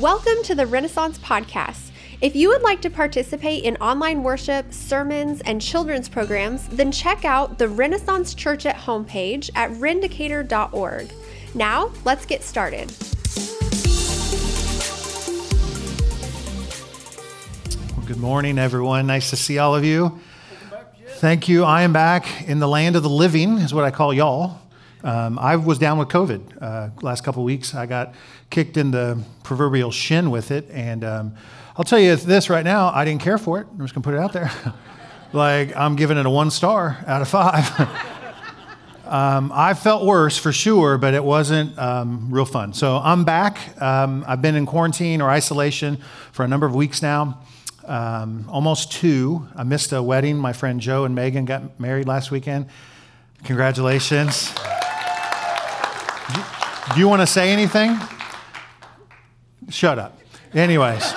Welcome to the Renaissance Podcast. If you would like to participate in online worship, sermons, and children's programs, then check out the Renaissance Church at homepage at rendicator.org. Now, let's get started. Well, good morning, everyone. Nice to see all of you. Thank you. I am back in the land of the living, is what I call y'all. Um, I was down with COVID uh, last couple weeks. I got kicked in the proverbial shin with it, and um, I'll tell you this right now. I didn't care for it. I'm just gonna put it out there. like I'm giving it a one star out of five. um, I felt worse for sure, but it wasn't um, real fun. So I'm back. Um, I've been in quarantine or isolation for a number of weeks now. Um, almost two. I missed a wedding. My friend Joe and Megan got married last weekend. Congratulations. Do you want to say anything? Shut up. Anyways,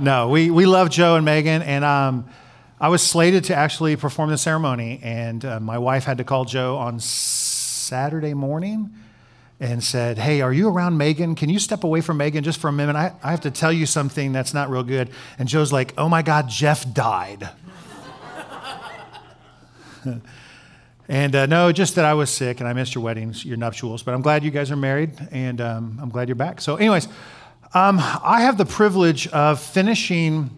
no, we, we love Joe and Megan, and um, I was slated to actually perform the ceremony, and uh, my wife had to call Joe on Saturday morning and said, Hey, are you around Megan? Can you step away from Megan just for a minute? I, I have to tell you something that's not real good. And Joe's like, Oh my God, Jeff died. And uh, no, just that I was sick and I missed your weddings, your nuptials. But I'm glad you guys are married and um, I'm glad you're back. So, anyways, um, I have the privilege of finishing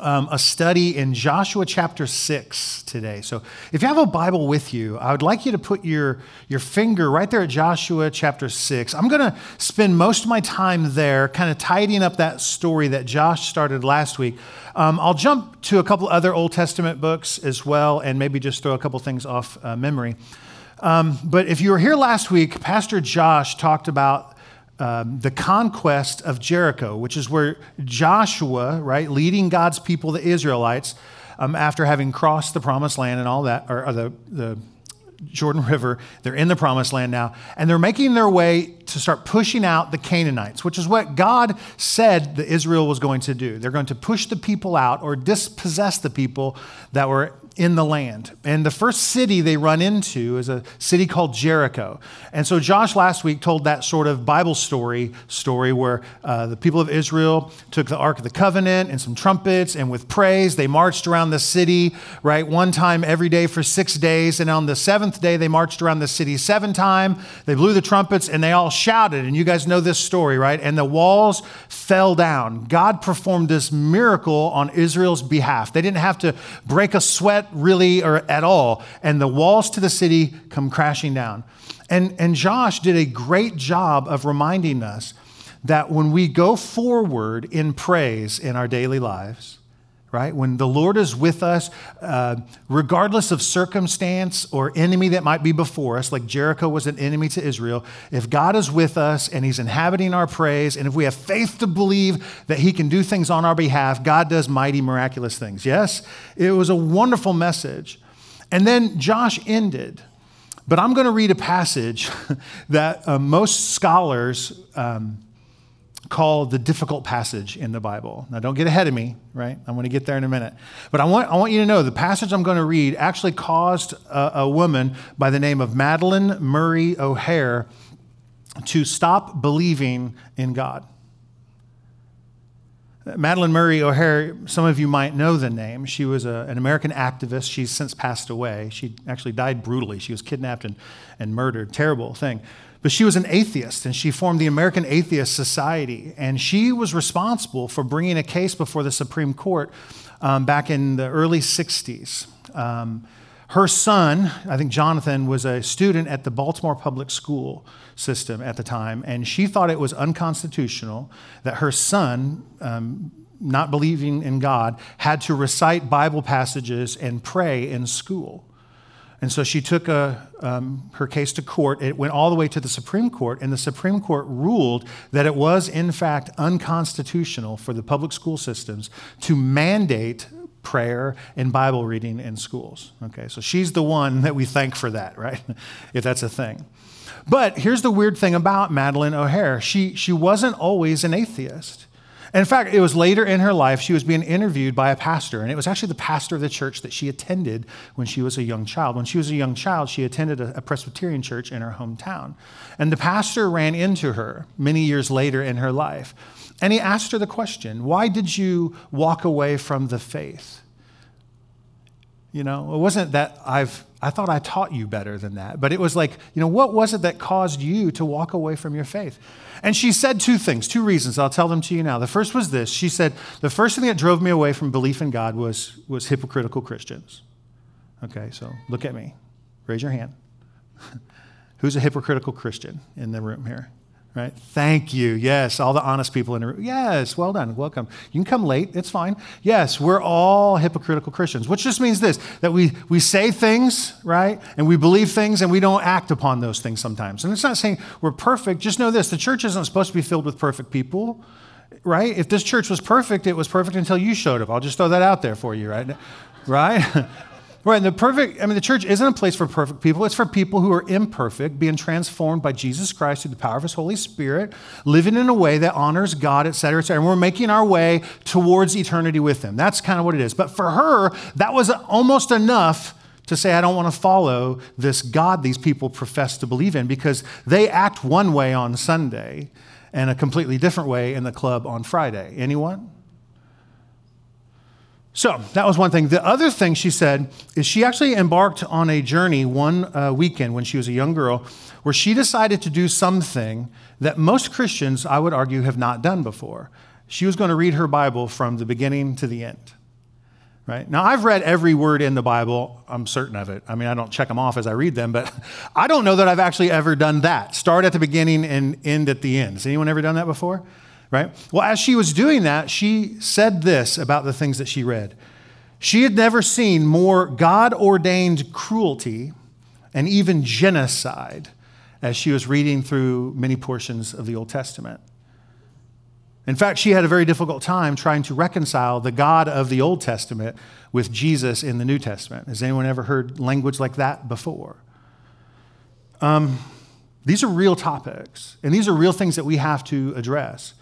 um, a study in Joshua chapter 6 today. So, if you have a Bible with you, I would like you to put your, your finger right there at Joshua chapter 6. I'm going to spend most of my time there, kind of tidying up that story that Josh started last week. Um, I'll jump to a couple other Old Testament books as well, and maybe just throw a couple things off uh, memory. Um, but if you were here last week, Pastor Josh talked about um, the conquest of Jericho, which is where Joshua, right, leading God's people, the Israelites, um, after having crossed the promised land and all that, or, or the, the Jordan River. They're in the promised land now, and they're making their way to start pushing out the Canaanites, which is what God said that Israel was going to do. They're going to push the people out or dispossess the people that were in the land. And the first city they run into is a city called Jericho. And so Josh last week told that sort of Bible story story where uh, the people of Israel took the Ark of the Covenant and some trumpets, and with praise they marched around the city, right, one time every day for six days. And on the seventh day they marched around the city seven times. They blew the trumpets and they all shouted. And you guys know this story, right? And the walls fell down. God performed this miracle on Israel's behalf. They didn't have to break a sweat really or at all. And the walls to the city come crashing down. And, and Josh did a great job of reminding us that when we go forward in praise in our daily lives, right? When the Lord is with us, uh, regardless of circumstance or enemy that might be before us, like Jericho was an enemy to Israel, if God is with us and He's inhabiting our praise, and if we have faith to believe that He can do things on our behalf, God does mighty, miraculous things. Yes, it was a wonderful message. And then Josh ended. But I'm going to read a passage that uh, most scholars. Um, called the difficult passage in the Bible. Now, don't get ahead of me, right? I'm going to get there in a minute. But I want, I want you to know the passage I'm going to read actually caused a, a woman by the name of Madalyn Murray O'Hair to stop believing in God. Madalyn Murray O'Hair, some of you might know the name. She was a, an American activist. She's since passed away. She actually died brutally. She was kidnapped and, and murdered. Terrible thing. But she was an atheist and she formed the American Atheist Society. And she was responsible for bringing a case before the Supreme Court um, back in the early 60s. Um, her son, I think Jonathan, was a student at the Baltimore Public School system at the time, and she thought it was unconstitutional that her son, um, not believing in God, had to recite Bible passages and pray in school. And so she took a, um, her case to court. It went all the way to the Supreme Court, and the Supreme Court ruled that it was, in fact, unconstitutional for the public school systems to mandate prayer and Bible reading in schools. Okay, so she's the one that we thank for that, right? if that's a thing. But here's the weird thing about Madalyn O'Hair she, she wasn't always an atheist. In fact, it was later in her life, she was being interviewed by a pastor, and it was actually the pastor of the church that she attended when she was a young child. When she was a young child, she attended a, Presbyterian church in her hometown. And the pastor ran into her many years later in her life And he asked her the question Why did you walk away from the faith? You know, it wasn't that I've, I thought I taught you better than that, but it was like, you know, what was it that caused you to walk away from your faith? And she said two things, two reasons. I'll tell them to you now. The first was this She said, the first thing that drove me away from belief in God was, was hypocritical Christians. Okay, so look at me. Raise your hand. Who's a hypocritical Christian in the room here? Right? Thank you. Yes, all the honest people in the room. Yes, well done. Welcome. You can come late. It's fine. Yes, we're all hypocritical Christians, which just means this that we, we say things, right? And we believe things and we don't act upon those things sometimes. And it's not saying we're perfect. Just know this the church isn't supposed to be filled with perfect people, right? If this church was perfect, it was perfect until you showed up. I'll just throw that out there for you, right? Right? Right, and the perfect, I mean, the church isn't a place for perfect people. It's for people who are imperfect, being transformed by Jesus Christ through the power of his Holy Spirit, living in a way that honors God, et cetera, et cetera. And we're making our way towards eternity with him. That's kind of what it is. But for her, that was almost enough to say, I don't want to follow this God these people profess to believe in because they act one way on Sunday and a completely different way in the club on Friday. Anyone? So that was one thing. The other thing she said is she actually embarked on a journey one uh, weekend when she was a young girl where she decided to do something that most Christians, I would argue, have not done before. She was going to read her Bible from the beginning to the end. Right? Now, I've read every word in the Bible. I'm certain of it. I mean, I don't check them off as I read them, but I don't know that I've actually ever done that. Start at the beginning and end at the end. Has anyone ever done that before? Right? Well, as she was doing that, she said this about the things that she read. She had never seen more God ordained cruelty and even genocide as she was reading through many portions of the Old Testament. In fact, she had a very difficult time trying to reconcile the God of the Old Testament with Jesus in the New Testament. Has anyone ever heard language like that before? Um, these are real topics, and these are real things that we have to address.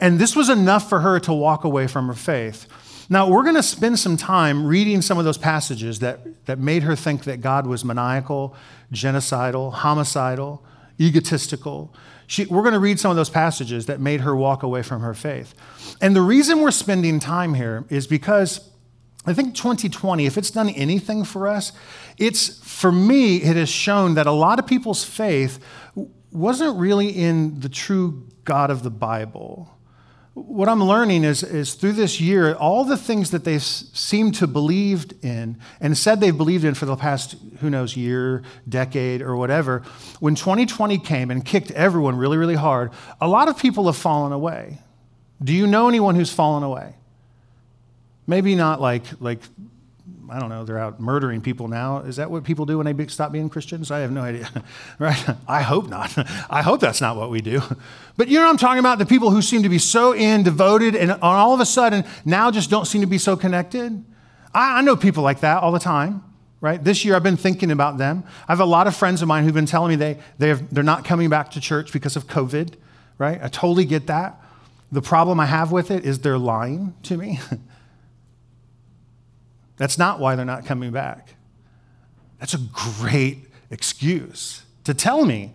And this was enough for her to walk away from her faith. Now, we're going to spend some time reading some of those passages that, that made her think that God was maniacal, genocidal, homicidal, egotistical. She, we're going to read some of those passages that made her walk away from her faith. And the reason we're spending time here is because I think 2020, if it's done anything for us, it's for me, it has shown that a lot of people's faith wasn't really in the true God of the Bible what I'm learning is, is through this year, all the things that they've seemed to believed in and said they've believed in for the past, who knows, year, decade, or whatever, when 2020 came and kicked everyone really, really hard, a lot of people have fallen away. Do you know anyone who's fallen away? Maybe not like, like I don't know, they're out murdering people now. Is that what people do when they stop being Christians? I have no idea. right? I hope not. I hope that's not what we do. But you know what I'm talking about? The people who seem to be so in, devoted, and all of a sudden now just don't seem to be so connected. I, I know people like that all the time. Right? This year I've been thinking about them. I have a lot of friends of mine who've been telling me they, they have, they're not coming back to church because of COVID. Right? I totally get that. The problem I have with it is they're lying to me. That's not why they're not coming back. That's a great excuse to tell me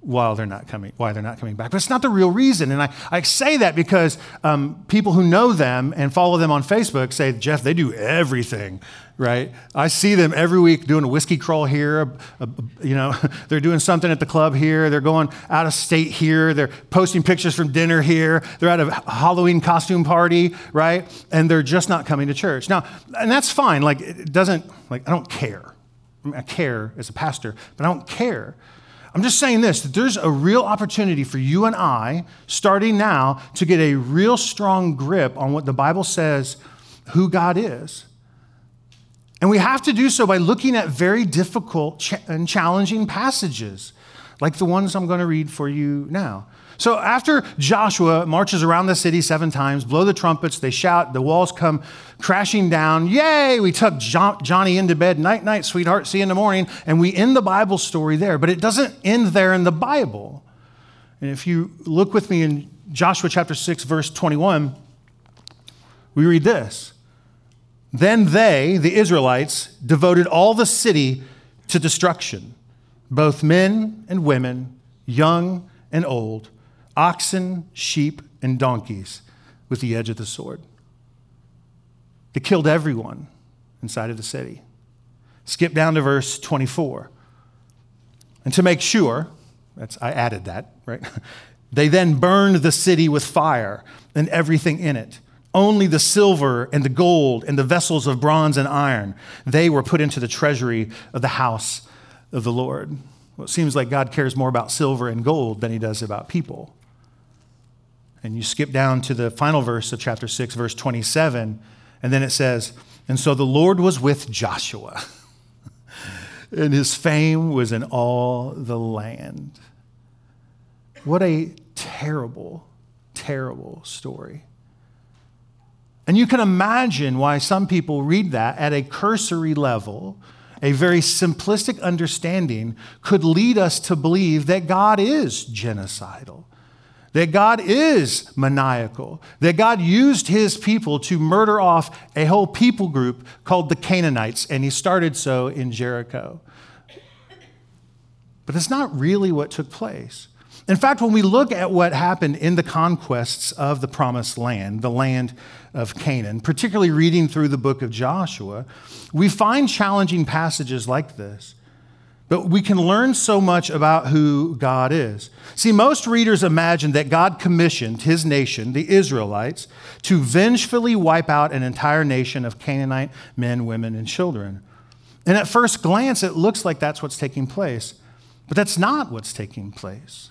while they're not coming, why they're not coming back. But it's not the real reason. And I, I say that because um, people who know them and follow them on Facebook say, Jeff, they do everything, right? I see them every week doing a whiskey crawl here. A, a, you know, they're doing something at the club here. They're going out of state here. They're posting pictures from dinner here. They're at a Halloween costume party, right? And they're just not coming to church. Now, and that's fine. Like, it doesn't, like, I don't care. I, mean, I care as a pastor, but I don't care I'm just saying this that there's a real opportunity for you and I, starting now, to get a real strong grip on what the Bible says who God is. And we have to do so by looking at very difficult and challenging passages, like the ones I'm going to read for you now. So after Joshua marches around the city seven times, blow the trumpets, they shout, the walls come crashing down. Yay, we tuck Johnny into bed. Night, night, sweetheart, see you in the morning. And we end the Bible story there. But it doesn't end there in the Bible. And if you look with me in Joshua chapter 6, verse 21, we read this. Then they, the Israelites, devoted all the city to destruction, both men and women, young and old oxen, sheep, and donkeys with the edge of the sword. They killed everyone inside of the city. Skip down to verse 24. And to make sure, that's, I added that, right? They then burned the city with fire and everything in it. Only the silver and the gold and the vessels of bronze and iron, they were put into the treasury of the house of the Lord. Well, it seems like God cares more about silver and gold than he does about people. And you skip down to the final verse of chapter 6, verse 27, and then it says, And so the Lord was with Joshua, and his fame was in all the land. What a terrible, terrible story. And you can imagine why some people read that at a cursory level, a very simplistic understanding could lead us to believe that God is genocidal that God is maniacal, that God used his people to murder off a whole people group called the Canaanites, and he started so in Jericho. But it's not really what took place. In fact, when we look at what happened in the conquests of the promised land, the land of Canaan, particularly reading through the book of Joshua, we find challenging passages like this. But we can learn so much about who God is. See, most readers imagine that God commissioned his nation, the Israelites, to vengefully wipe out an entire nation of Canaanite men, women, and children. And at first glance, it looks like that's what's taking place. But that's not what's taking place.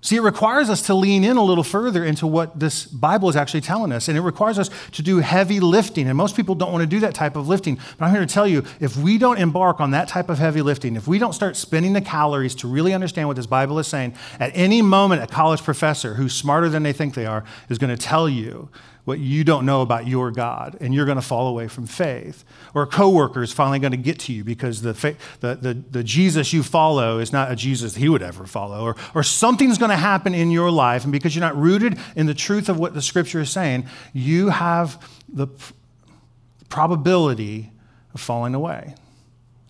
See, it requires us to lean in a little further into what this Bible is actually telling us. And it requires us to do heavy lifting. And most people don't want to do that type of lifting. But I'm here to tell you if we don't embark on that type of heavy lifting, if we don't start spending the calories to really understand what this Bible is saying, at any moment, a college professor who's smarter than they think they are is going to tell you what you don't know about your God, and you're going to fall away from faith. Or a coworker is finally going to get to you because the, the, the, the, Jesus you follow is not a Jesus he would ever follow. Or, or something's going to happen in your life, and because you're not rooted in the truth of what the scripture is saying, you have the probability of falling away.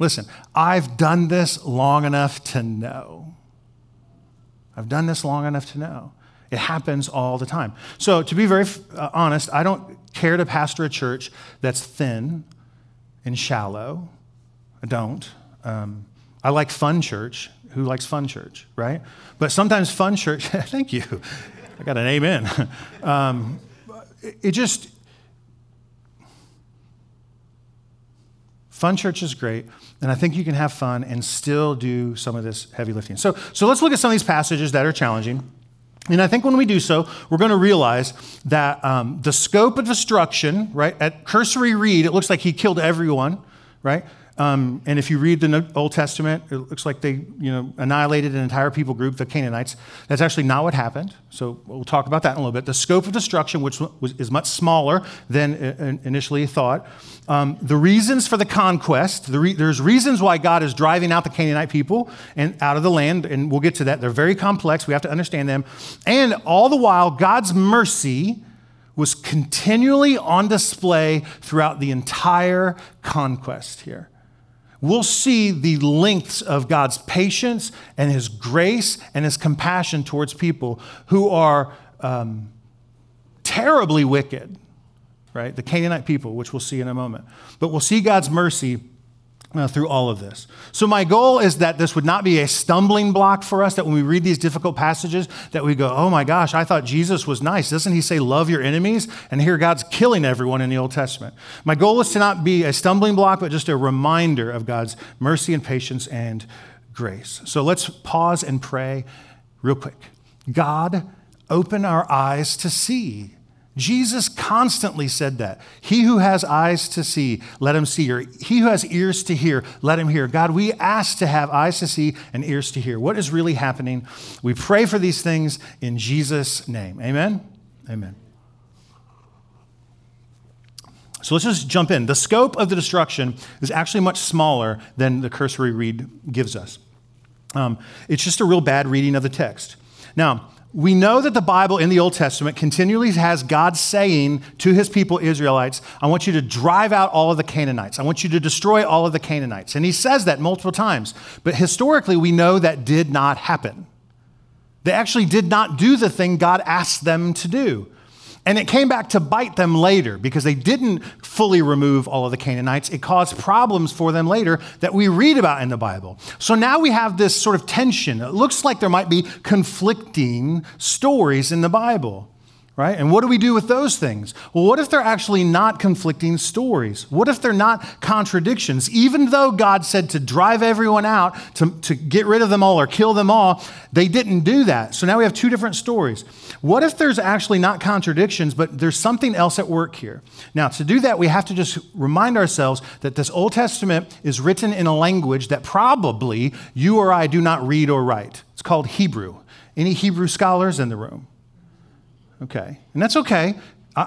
Listen, I've done this long enough to know. I've done this long enough to know. It happens all the time. So, to be very uh, honest, I don't care to pastor a church that's thin and shallow. I don't. Um, I like fun church. Who likes fun church, right? But sometimes fun church, thank you. I got an amen. Um, it, it just, fun church is great. And I think you can have fun and still do some of this heavy lifting. So, so let's look at some of these passages that are challenging. And I think when we do so, we're going to realize that um, the scope of destruction, right, at cursory read, it looks like he killed everyone, right? Um, and if you read the Old Testament, it looks like they you know, annihilated an entire people group, the Canaanites. That's actually not what happened. So we'll talk about that in a little bit. The scope of destruction, which was, is much smaller than initially thought. Um, the reasons for the conquest, the re- there's reasons why God is driving out the Canaanite people and out of the land, and we'll get to that. They're very complex. We have to understand them. And all the while, God's mercy was continually on display throughout the entire conquest here we'll see the lengths of God's patience and His grace and His compassion towards people who are um, terribly wicked, right? The Canaanite people, which we'll see in a moment. But we'll see God's mercy uh, through all of this. So my goal is that this would not be a stumbling block for us that when we read these difficult passages that we go, "Oh my gosh, I thought Jesus was nice. Doesn't he say love your enemies?" And here God's killing everyone in the Old Testament. My goal is to not be a stumbling block but just a reminder of God's mercy and patience and grace. So let's pause and pray real quick. God, open our eyes to see Jesus constantly said that. He who has eyes to see, let him see. Or he who has ears to hear, let him hear. God, we ask to have eyes to see and ears to hear. What is really happening? We pray for these things in Jesus' name. Amen? Amen. So let's just jump in. The scope of the destruction is actually much smaller than the cursory read gives us. Um, it's just a real bad reading of the text. Now, we know that the Bible in the Old Testament continually has God saying to his people, Israelites, I want you to drive out all of the Canaanites. I want you to destroy all of the Canaanites. And he says that multiple times. But historically, we know that did not happen. They actually did not do the thing God asked them to do. And it came back to bite them later because they didn't fully remove all of the Canaanites. It caused problems for them later that we read about in the Bible. So now we have this sort of tension. It looks like there might be conflicting stories in the Bible right? And what do we do with those things? Well, what if they're actually not conflicting stories? What if they're not contradictions? Even though God said to drive everyone out, to, to get rid of them all or kill them all, they didn't do that. So now we have two different stories. What if there's actually not contradictions, but there's something else at work here? Now, to do that, we have to just remind ourselves that this Old Testament is written in a language that probably you or I do not read or write. It's called Hebrew. Any Hebrew scholars in the room? Okay. And that's okay.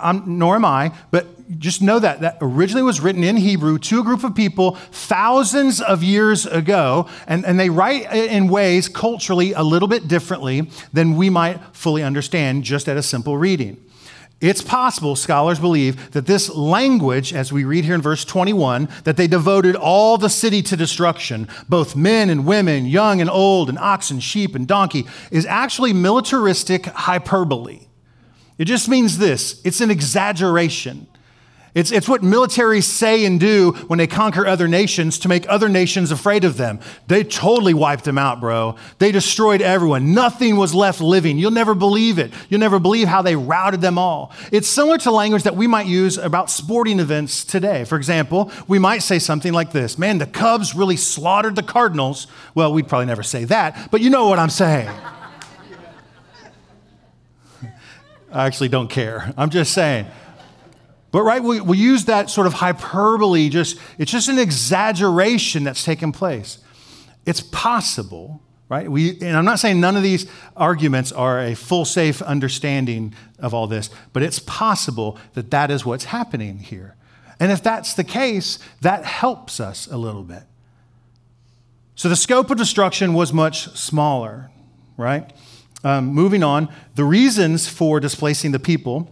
I, nor am I, but just know that that originally was written in Hebrew to a group of people thousands of years ago, and, and they write in ways culturally a little bit differently than we might fully understand just at a simple reading. It's possible, scholars believe, that this language, as we read here in verse 21, that they devoted all the city to destruction, both men and women, young and old, and oxen, sheep and donkey, is actually militaristic hyperbole. It just means this it's an exaggeration. It's, it's what militaries say and do when they conquer other nations to make other nations afraid of them. They totally wiped them out, bro. They destroyed everyone. Nothing was left living. You'll never believe it. You'll never believe how they routed them all. It's similar to language that we might use about sporting events today. For example, we might say something like this Man, the Cubs really slaughtered the Cardinals. Well, we'd probably never say that, but you know what I'm saying. I actually don't care. I'm just saying. But right, we, we use that sort of hyperbole, just it's just an exaggeration that's taken place. It's possible, right? We, and I'm not saying none of these arguments are a full, safe understanding of all this, but it's possible that that is what's happening here. And if that's the case, that helps us a little bit. So the scope of destruction was much smaller, right? Um, moving on, the reasons for displacing the people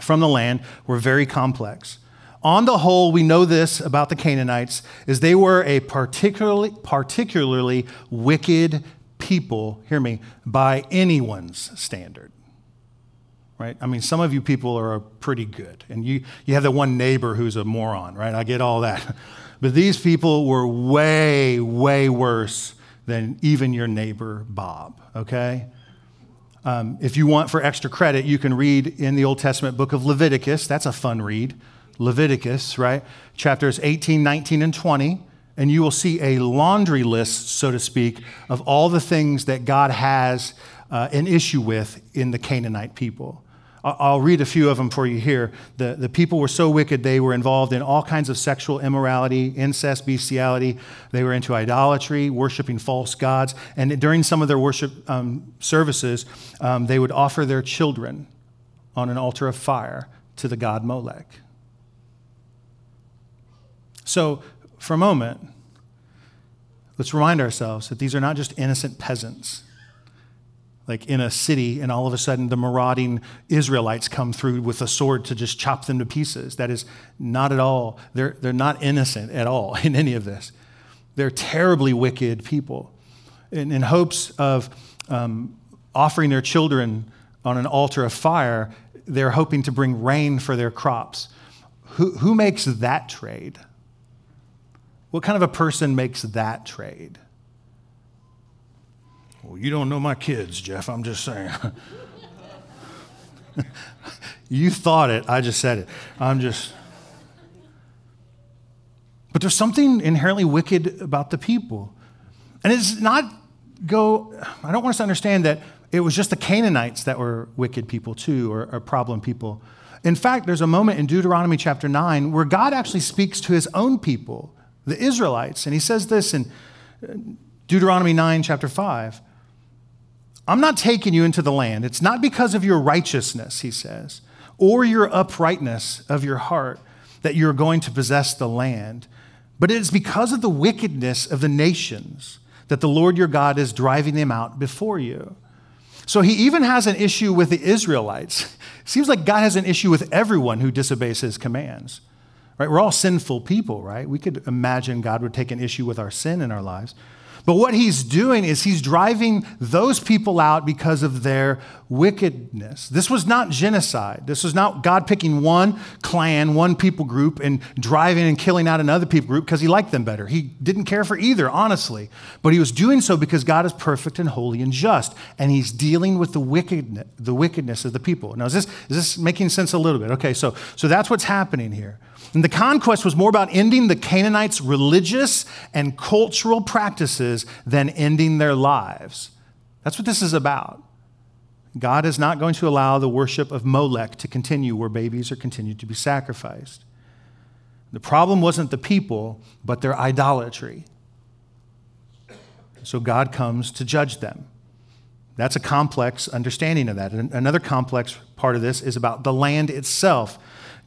from the land were very complex. On the whole, we know this about the Canaanites is they were a particularly, particularly wicked people, hear me, by anyone's standard. Right? I mean, some of you people are pretty good, and you, you have the one neighbor who's a moron, right? I get all that. But these people were way, way worse than even your neighbor Bob, okay? Um, if you want for extra credit, you can read in the Old Testament book of Leviticus. That's a fun read. Leviticus, right? Chapters 18, 19, and 20. And you will see a laundry list, so to speak, of all the things that God has uh, an issue with in the Canaanite people. I'll read a few of them for you here. The, the people were so wicked, they were involved in all kinds of sexual immorality, incest, bestiality. They were into idolatry, worshiping false gods. And during some of their worship um, services, um, they would offer their children on an altar of fire to the god Molech. So, for a moment, let's remind ourselves that these are not just innocent peasants like in a city, and all of a sudden the marauding Israelites come through with a sword to just chop them to pieces. That is not at all, they're, they're not innocent at all in any of this. They're terribly wicked people. In, in hopes of um, offering their children on an altar of fire, they're hoping to bring rain for their crops. Who, who makes that trade? What kind of a person makes that trade? Well, you don't know my kids, Jeff. I'm just saying. you thought it. I just said it. I'm just. But there's something inherently wicked about the people. And it's not go, I don't want us to understand that it was just the Canaanites that were wicked people too, or, or problem people. In fact, there's a moment in Deuteronomy chapter 9 where God actually speaks to his own people, the Israelites. And he says this in Deuteronomy 9, chapter 5. I'm not taking you into the land. It's not because of your righteousness, he says, or your uprightness of your heart that you're going to possess the land, but it is because of the wickedness of the nations that the Lord your God is driving them out before you. So he even has an issue with the Israelites. Seems like God has an issue with everyone who disobeys his commands. Right? We're all sinful people, right? We could imagine God would take an issue with our sin in our lives. But what he's doing is he's driving those people out because of their wickedness. This was not genocide. This was not God picking one clan, one people group, and driving and killing out another people group because he liked them better. He didn't care for either, honestly. But he was doing so because God is perfect and holy and just, and he's dealing with the wickedness, the wickedness of the people. Now, is this, is this making sense a little bit? Okay, so, so that's what's happening here. And the conquest was more about ending the Canaanites' religious and cultural practices than ending their lives. That's what this is about. God is not going to allow the worship of Molech to continue where babies are continued to be sacrificed. The problem wasn't the people, but their idolatry. So God comes to judge them. That's a complex understanding of that. And Another complex part of this is about the land itself.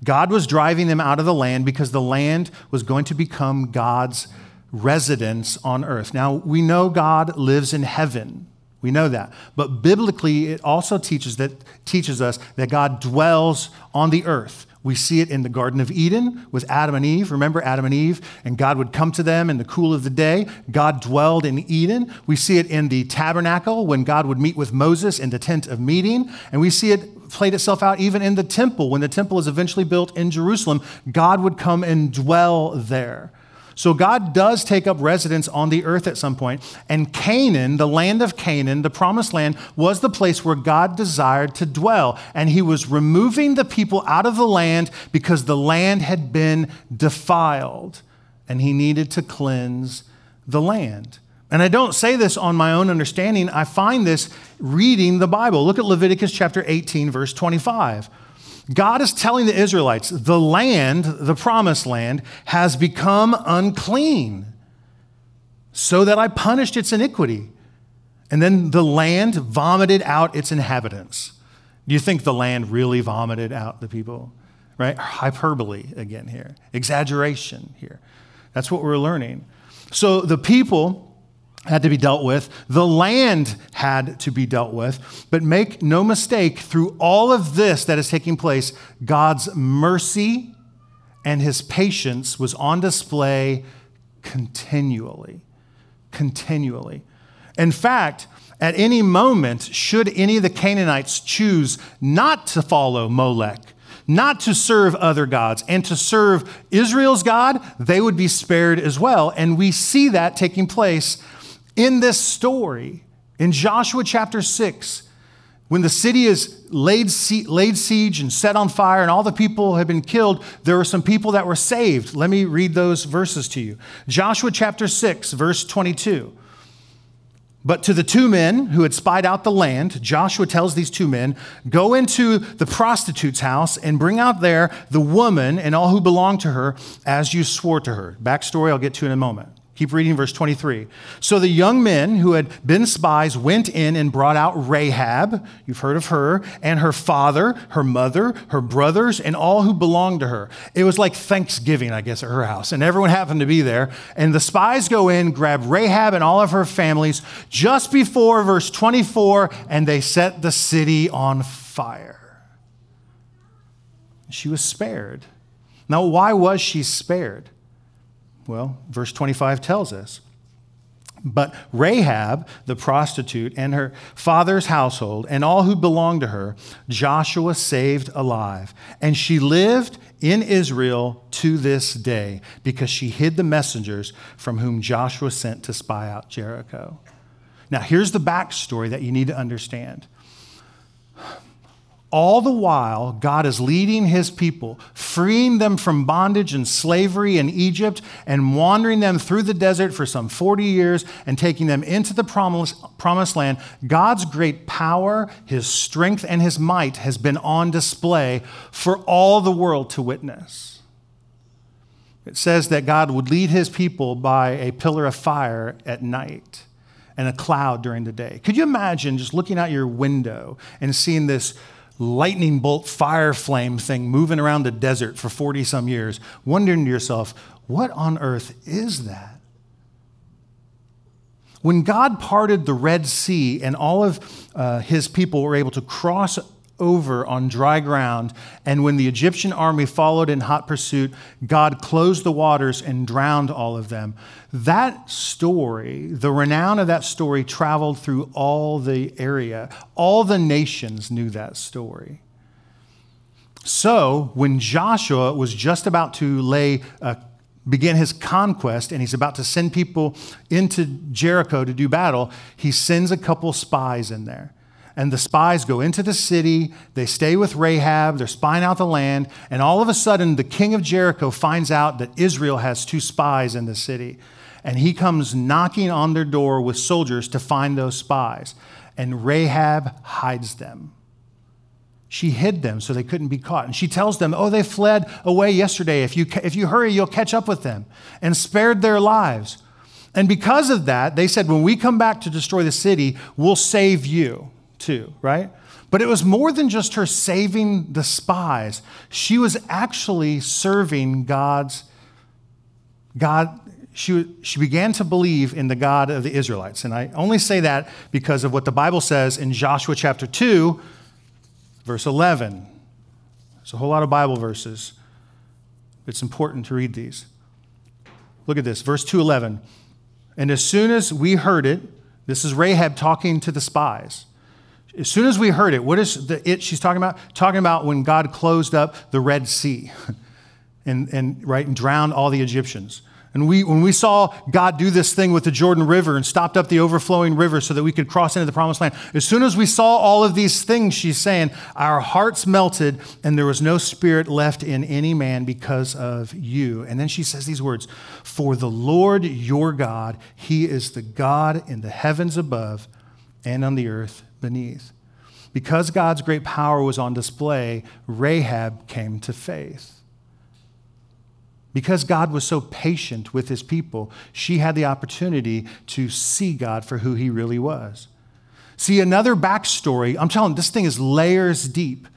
God was driving them out of the land because the land was going to become God's residence on earth. Now, we know God lives in heaven. We know that. But biblically, it also teaches, that, teaches us that God dwells on the earth. We see it in the Garden of Eden with Adam and Eve. Remember Adam and Eve? And God would come to them in the cool of the day. God dwelled in Eden. We see it in the tabernacle when God would meet with Moses in the tent of meeting. And we see it played itself out even in the temple. When the temple is eventually built in Jerusalem, God would come and dwell there. So God does take up residence on the earth at some point, and Canaan, the land of Canaan, the promised land, was the place where God desired to dwell. And he was removing the people out of the land because the land had been defiled, and he needed to cleanse the land. And I don't say this on my own understanding. I find this reading the Bible. Look at Leviticus chapter 18, verse 25. God is telling the Israelites the land, the promised land, has become unclean so that I punished its iniquity. And then the land vomited out its inhabitants. Do you think the land really vomited out the people? Right? Hyperbole again here, exaggeration here. That's what we're learning. So the people had to be dealt with. The land had to be dealt with. But make no mistake, through all of this that is taking place, God's mercy and his patience was on display continually. Continually. In fact, at any moment, should any of the Canaanites choose not to follow Molech, not to serve other gods, and to serve Israel's God, they would be spared as well. And we see that taking place in this story, in Joshua chapter 6, when the city is laid, laid siege and set on fire and all the people have been killed, there were some people that were saved. Let me read those verses to you. Joshua chapter 6, verse 22. But to the two men who had spied out the land, Joshua tells these two men, Go into the prostitute's house and bring out there the woman and all who belong to her as you swore to her. Backstory I'll get to in a moment. Keep reading verse 23. So the young men who had been spies went in and brought out Rahab, you've heard of her, and her father, her mother, her brothers, and all who belonged to her. It was like Thanksgiving, I guess, at her house, and everyone happened to be there. And the spies go in, grab Rahab and all of her families just before verse 24, and they set the city on fire. She was spared. Now, why was she spared? Well, verse 25 tells us. But Rahab, the prostitute, and her father's household, and all who belonged to her, Joshua saved alive. And she lived in Israel to this day because she hid the messengers from whom Joshua sent to spy out Jericho. Now, here's the backstory that you need to understand. All the while, God is leading his people, freeing them from bondage and slavery in Egypt, and wandering them through the desert for some 40 years and taking them into the promised land. God's great power, his strength, and his might has been on display for all the world to witness. It says that God would lead his people by a pillar of fire at night and a cloud during the day. Could you imagine just looking out your window and seeing this? Lightning bolt fire flame thing moving around the desert for 40 some years, wondering to yourself, what on earth is that? When God parted the Red Sea and all of uh, his people were able to cross over on dry ground. And when the Egyptian army followed in hot pursuit, God closed the waters and drowned all of them. That story, the renown of that story, traveled through all the area. All the nations knew that story. So when Joshua was just about to lay uh, begin his conquest and he's about to send people into Jericho to do battle, he sends a couple spies in there. And the spies go into the city, they stay with Rahab, they're spying out the land, and all of a sudden, the king of Jericho finds out that Israel has two spies in the city. And he comes knocking on their door with soldiers to find those spies. And Rahab hides them. She hid them so they couldn't be caught. And she tells them, Oh, they fled away yesterday. If you, if you hurry, you'll catch up with them, and spared their lives. And because of that, they said, When we come back to destroy the city, we'll save you too, right? But it was more than just her saving the spies. She was actually serving God's God. She, she began to believe in the God of the Israelites. And I only say that because of what the Bible says in Joshua chapter 2, verse 11. There's a whole lot of Bible verses. It's important to read these. Look at this, verse 211. And as soon as we heard it, this is Rahab talking to the spies. As soon as we heard it, what is the it she's talking about? Talking about when God closed up the Red Sea and, and right and drowned all the Egyptians. And we, when we saw God do this thing with the Jordan River and stopped up the overflowing river so that we could cross into the promised land, as soon as we saw all of these things, she's saying, our hearts melted and there was no spirit left in any man because of you. And then she says these words For the Lord your God, he is the God in the heavens above and on the earth beneath. Because God's great power was on display, Rahab came to faith. Because God was so patient with his people, she had the opportunity to see God for who he really was. See, another backstory, I'm telling this thing is layers deep.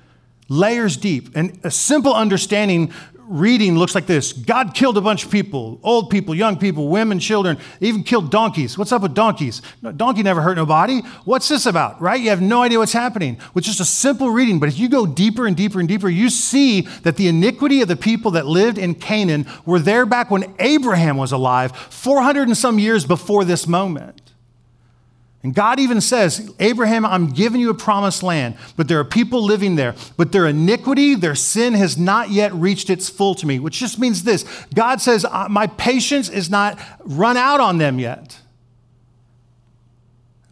Layers deep. And a simple understanding reading looks like this God killed a bunch of people old people, young people, women, children, even killed donkeys. What's up with donkeys? No, donkey never hurt nobody. What's this about, right? You have no idea what's happening, with just a simple reading. But if you go deeper and deeper and deeper, you see that the iniquity of the people that lived in Canaan were there back when Abraham was alive, 400 and some years before this moment. And God even says, Abraham, I'm giving you a promised land, but there are people living there. But their iniquity, their sin has not yet reached its full to me, which just means this God says, uh, My patience is not run out on them yet.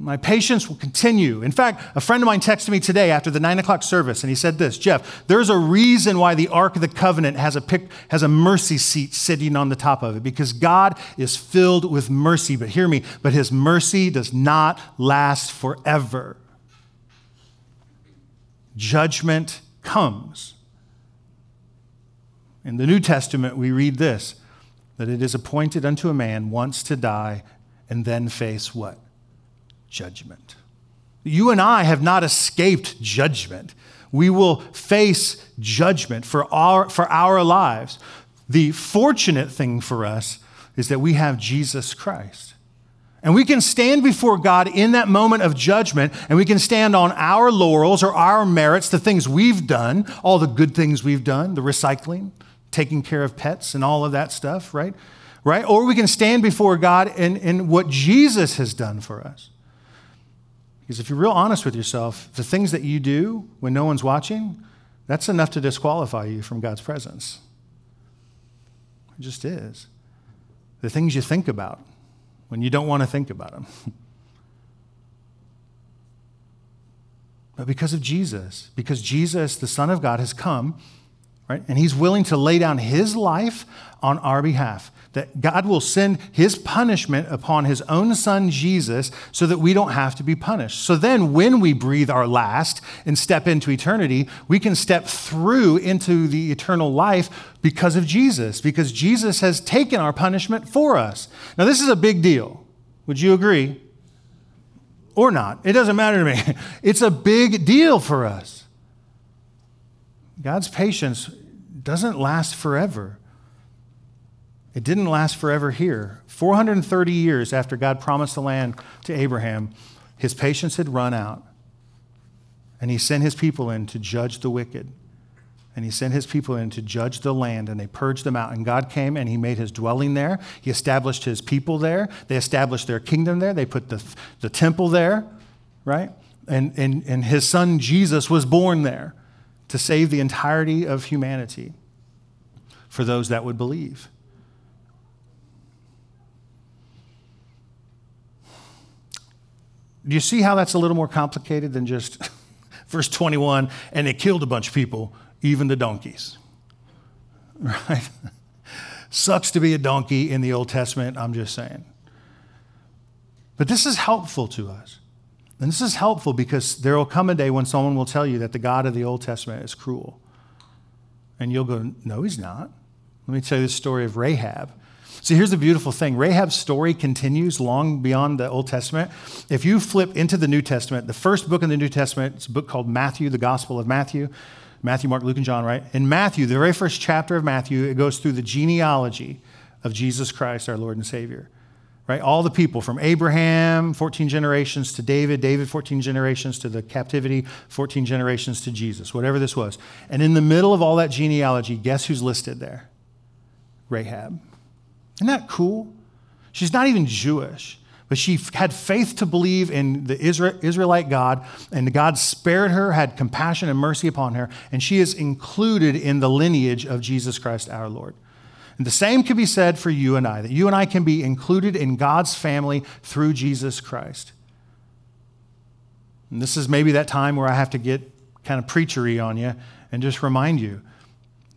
My patience will continue. In fact, a friend of mine texted me today after the nine o'clock service, and he said this Jeff, there's a reason why the Ark of the Covenant has a, pic, has a mercy seat sitting on the top of it, because God is filled with mercy. But hear me, but his mercy does not last forever. Judgment comes. In the New Testament, we read this that it is appointed unto a man once to die and then face what? Judgment. You and I have not escaped judgment. We will face judgment for our, for our lives. The fortunate thing for us is that we have Jesus Christ. And we can stand before God in that moment of judgment, and we can stand on our laurels or our merits, the things we've done, all the good things we've done, the recycling, taking care of pets, and all of that stuff, right? Right? Or we can stand before God in, in what Jesus has done for us. Because if you're real honest with yourself, the things that you do when no one's watching, that's enough to disqualify you from God's presence. It just is. The things you think about when you don't want to think about them. but because of Jesus, because Jesus, the Son of God, has come, right, and he's willing to lay down his life on our behalf that God will send his punishment upon his own son Jesus so that we don't have to be punished. So then, when we breathe our last and step into eternity, we can step through into the eternal life because of Jesus, because Jesus has taken our punishment for us. Now, this is a big deal. Would you agree? Or not? It doesn't matter to me. It's a big deal for us. God's patience doesn't last forever. It didn't last forever here. 430 years after God promised the land to Abraham, his patience had run out. And he sent his people in to judge the wicked. And he sent his people in to judge the land, and they purged them out. And God came and he made his dwelling there. He established his people there. They established their kingdom there. They put the, the temple there, right? And, and, and his son Jesus was born there to save the entirety of humanity for those that would believe. Do you see how that's a little more complicated than just verse 21 and they killed a bunch of people, even the donkeys? Right? Sucks to be a donkey in the Old Testament, I'm just saying. But this is helpful to us. And this is helpful because there will come a day when someone will tell you that the God of the Old Testament is cruel. And you'll go, No, he's not. Let me tell you the story of Rahab. See, here's the beautiful thing Rahab's story continues long beyond the Old Testament. If you flip into the New Testament, the first book in the New Testament, it's a book called Matthew, the Gospel of Matthew. Matthew, Mark, Luke, and John, right? In Matthew, the very first chapter of Matthew, it goes through the genealogy of Jesus Christ, our Lord and Savior. Right? All the people from Abraham, 14 generations to David, David, 14 generations to the captivity, 14 generations to Jesus, whatever this was. And in the middle of all that genealogy, guess who's listed there? Rahab. Isn't that cool? She's not even Jewish, but she had faith to believe in the Israelite God, and God spared her, had compassion and mercy upon her, and she is included in the lineage of Jesus Christ our Lord. And the same can be said for you and I, that you and I can be included in God's family through Jesus Christ. And this is maybe that time where I have to get kind of preachery on you and just remind you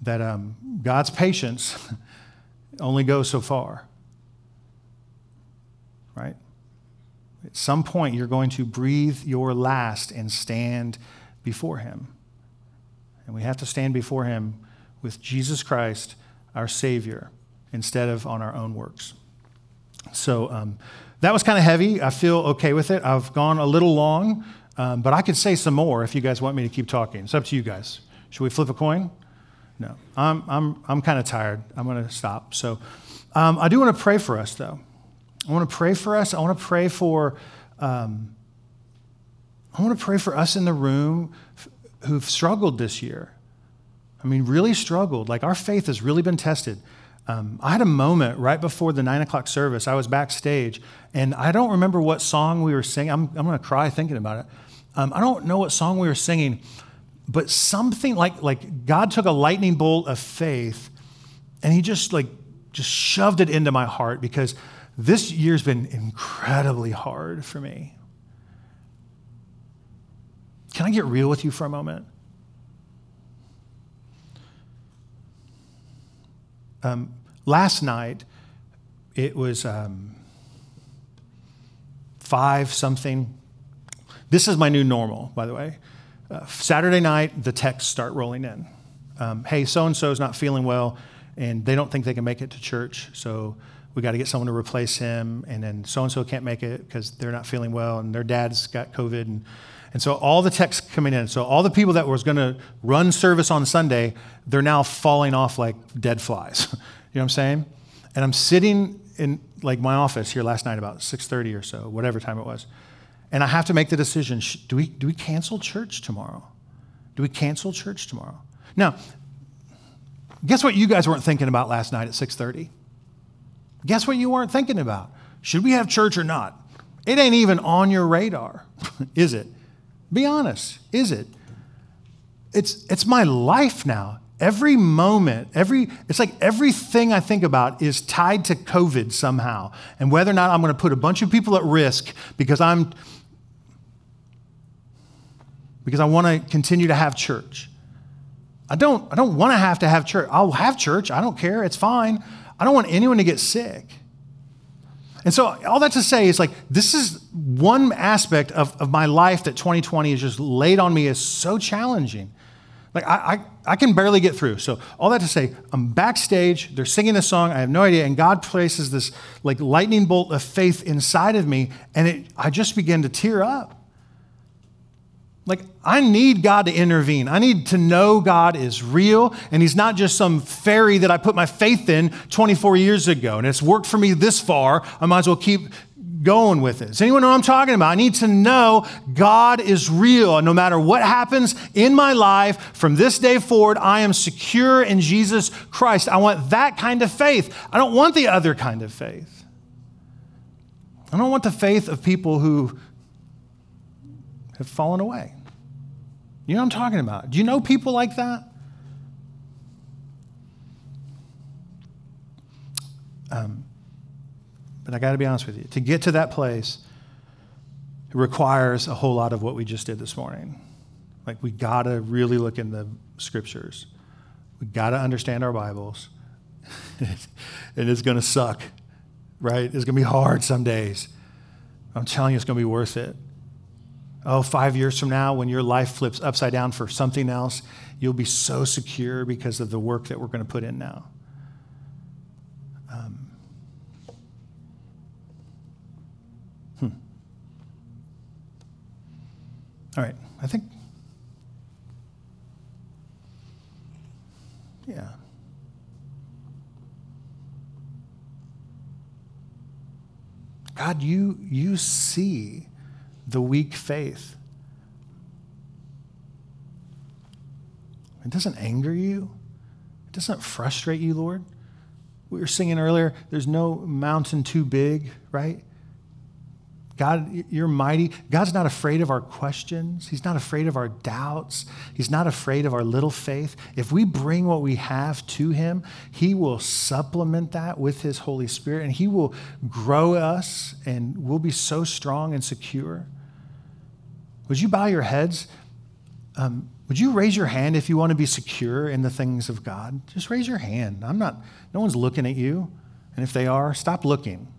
that um, God's patience only goes so far. Right? At some point, you're going to breathe your last and stand before Him. And we have to stand before Him with Jesus Christ, our Savior, instead of on our own works. So um, that was kind of heavy. I feel okay with it. I've gone a little long, um, but I could say some more if you guys want me to keep talking. It's up to you guys. Should we flip a coin? No, I'm, I'm, I'm kind of tired. I'm going to stop. So um, I do want to pray for us, though. I want to pray for us. I want to pray for, um, I want to pray for us in the room who've struggled this year. I mean, really struggled. Like our faith has really been tested. Um, I had a moment right before the nine o'clock service. I was backstage, and I don't remember what song we were singing. I'm, I'm going to cry thinking about it. Um, I don't know what song we were singing, but something like like God took a lightning bolt of faith and he just like just shoved it into my heart because this year's been incredibly hard for me. Can I get real with you for a moment? Um, last night, it was um, five something. This is my new normal, by the way. Uh, Saturday night, the texts start rolling in. Um, hey, so and so is not feeling well, and they don't think they can make it to church, so we got to get someone to replace him. And then so and so can't make it because they're not feeling well, and their dad's got COVID. And, and so all the texts coming in. So all the people that was going to run service on Sunday, they're now falling off like dead flies. you know what I'm saying? And I'm sitting in like my office here last night about 6:30 or so, whatever time it was. And I have to make the decision do we, do we cancel church tomorrow? Do we cancel church tomorrow? Now, guess what you guys weren't thinking about last night at 6:30? Guess what you weren't thinking about? Should we have church or not? It ain't even on your radar, is it? Be honest, is it? It's, it's my life now. Every moment, every, it's like everything I think about is tied to COVID somehow. And whether or not I'm going to put a bunch of people at risk because I'm because I want to continue to have church. I don't, I don't want to have to have church. I'll have church. I don't care. It's fine. I don't want anyone to get sick. And so, all that to say is like, this is one aspect of, of my life that 2020 has just laid on me is so challenging. Like, I, I, I can barely get through. So, all that to say, I'm backstage, they're singing this song, I have no idea, and God places this like lightning bolt of faith inside of me, and it, I just begin to tear up. Like, I need God to intervene. I need to know God is real and He's not just some fairy that I put my faith in 24 years ago and it's worked for me this far. I might as well keep going with it? Does anyone know what I'm talking about? I need to know God is real. And no matter what happens in my life, from this day forward, I am secure in Jesus Christ. I want that kind of faith. I don't want the other kind of faith. I don't want the faith of people who have fallen away. You know what I'm talking about? Do you know people like that? Um, but I got to be honest with you. To get to that place, it requires a whole lot of what we just did this morning. Like, we got to really look in the scriptures. We got to understand our Bibles. and it's going to suck, right? It's going to be hard some days. I'm telling you, it's going to be worth it. Oh, five years from now, when your life flips upside down for something else, you'll be so secure because of the work that we're going to put in now. Um, hmm. All right, I think. Yeah. God, you, you see the weak faith. It doesn't anger you. It doesn't frustrate you, Lord. We were singing earlier, there's no mountain too big, right? God, you're mighty. God's not afraid of our questions. He's not afraid of our doubts. He's not afraid of our little faith. If we bring what we have to Him, He will supplement that with His Holy Spirit and He will grow us and we'll be so strong and secure. Would you bow your heads? Um, would you raise your hand if you want to be secure in the things of God? Just raise your hand. I'm not, no one's looking at you. And if they are, stop looking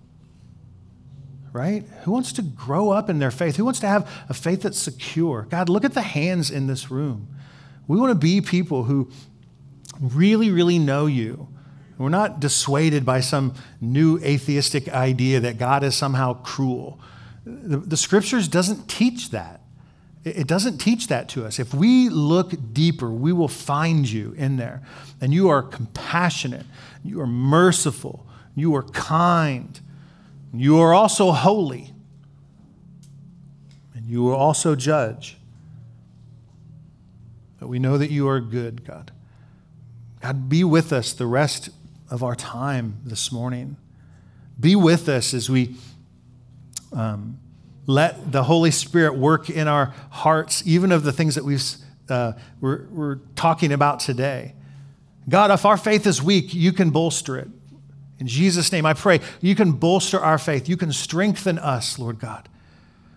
right? Who wants to grow up in their faith? Who wants to have a faith that's secure? God, look at the hands in this room. We want to be people who really, really know you. We're not dissuaded by some new atheistic idea that God is somehow cruel. The, the scriptures doesn't teach that. It doesn't teach that to us. If we look deeper, we will find you in there. And you are compassionate, you are merciful, you are kind, you are also holy, and you will also judge. But we know that you are good, God. God, be with us the rest of our time this morning. Be with us as we um, let the Holy Spirit work in our hearts, even of the things that we've, uh, we're, we're talking about today. God, if our faith is weak, you can bolster it. In Jesus' name, I pray you can bolster our faith. You can strengthen us, Lord God.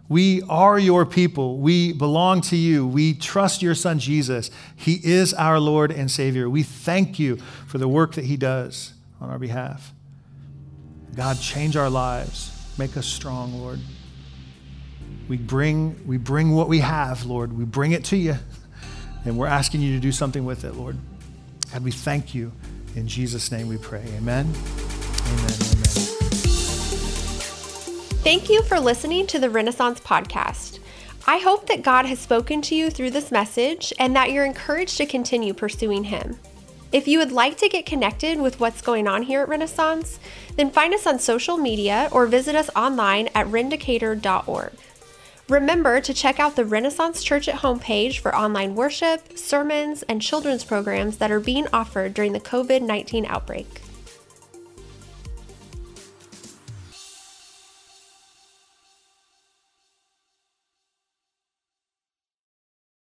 We are your people. We belong to you. We trust your Son, Jesus. He is our Lord and Savior. We thank you for the work that He does on our behalf. God, change our lives. Make us strong, Lord. We bring, we bring what we have, Lord. We bring it to you, and we're asking you to do something with it, Lord. God, we thank you. In Jesus' name we pray. Amen. Amen. Amen. Thank you for listening to the Renaissance Podcast. I hope that God has spoken to you through this message and that you're encouraged to continue pursuing Him. If you would like to get connected with what's going on here at Renaissance, then find us on social media or visit us online at rendicator.org. Remember to check out the Renaissance Church at homepage for online worship, sermons, and children's programs that are being offered during the COVID 19 outbreak.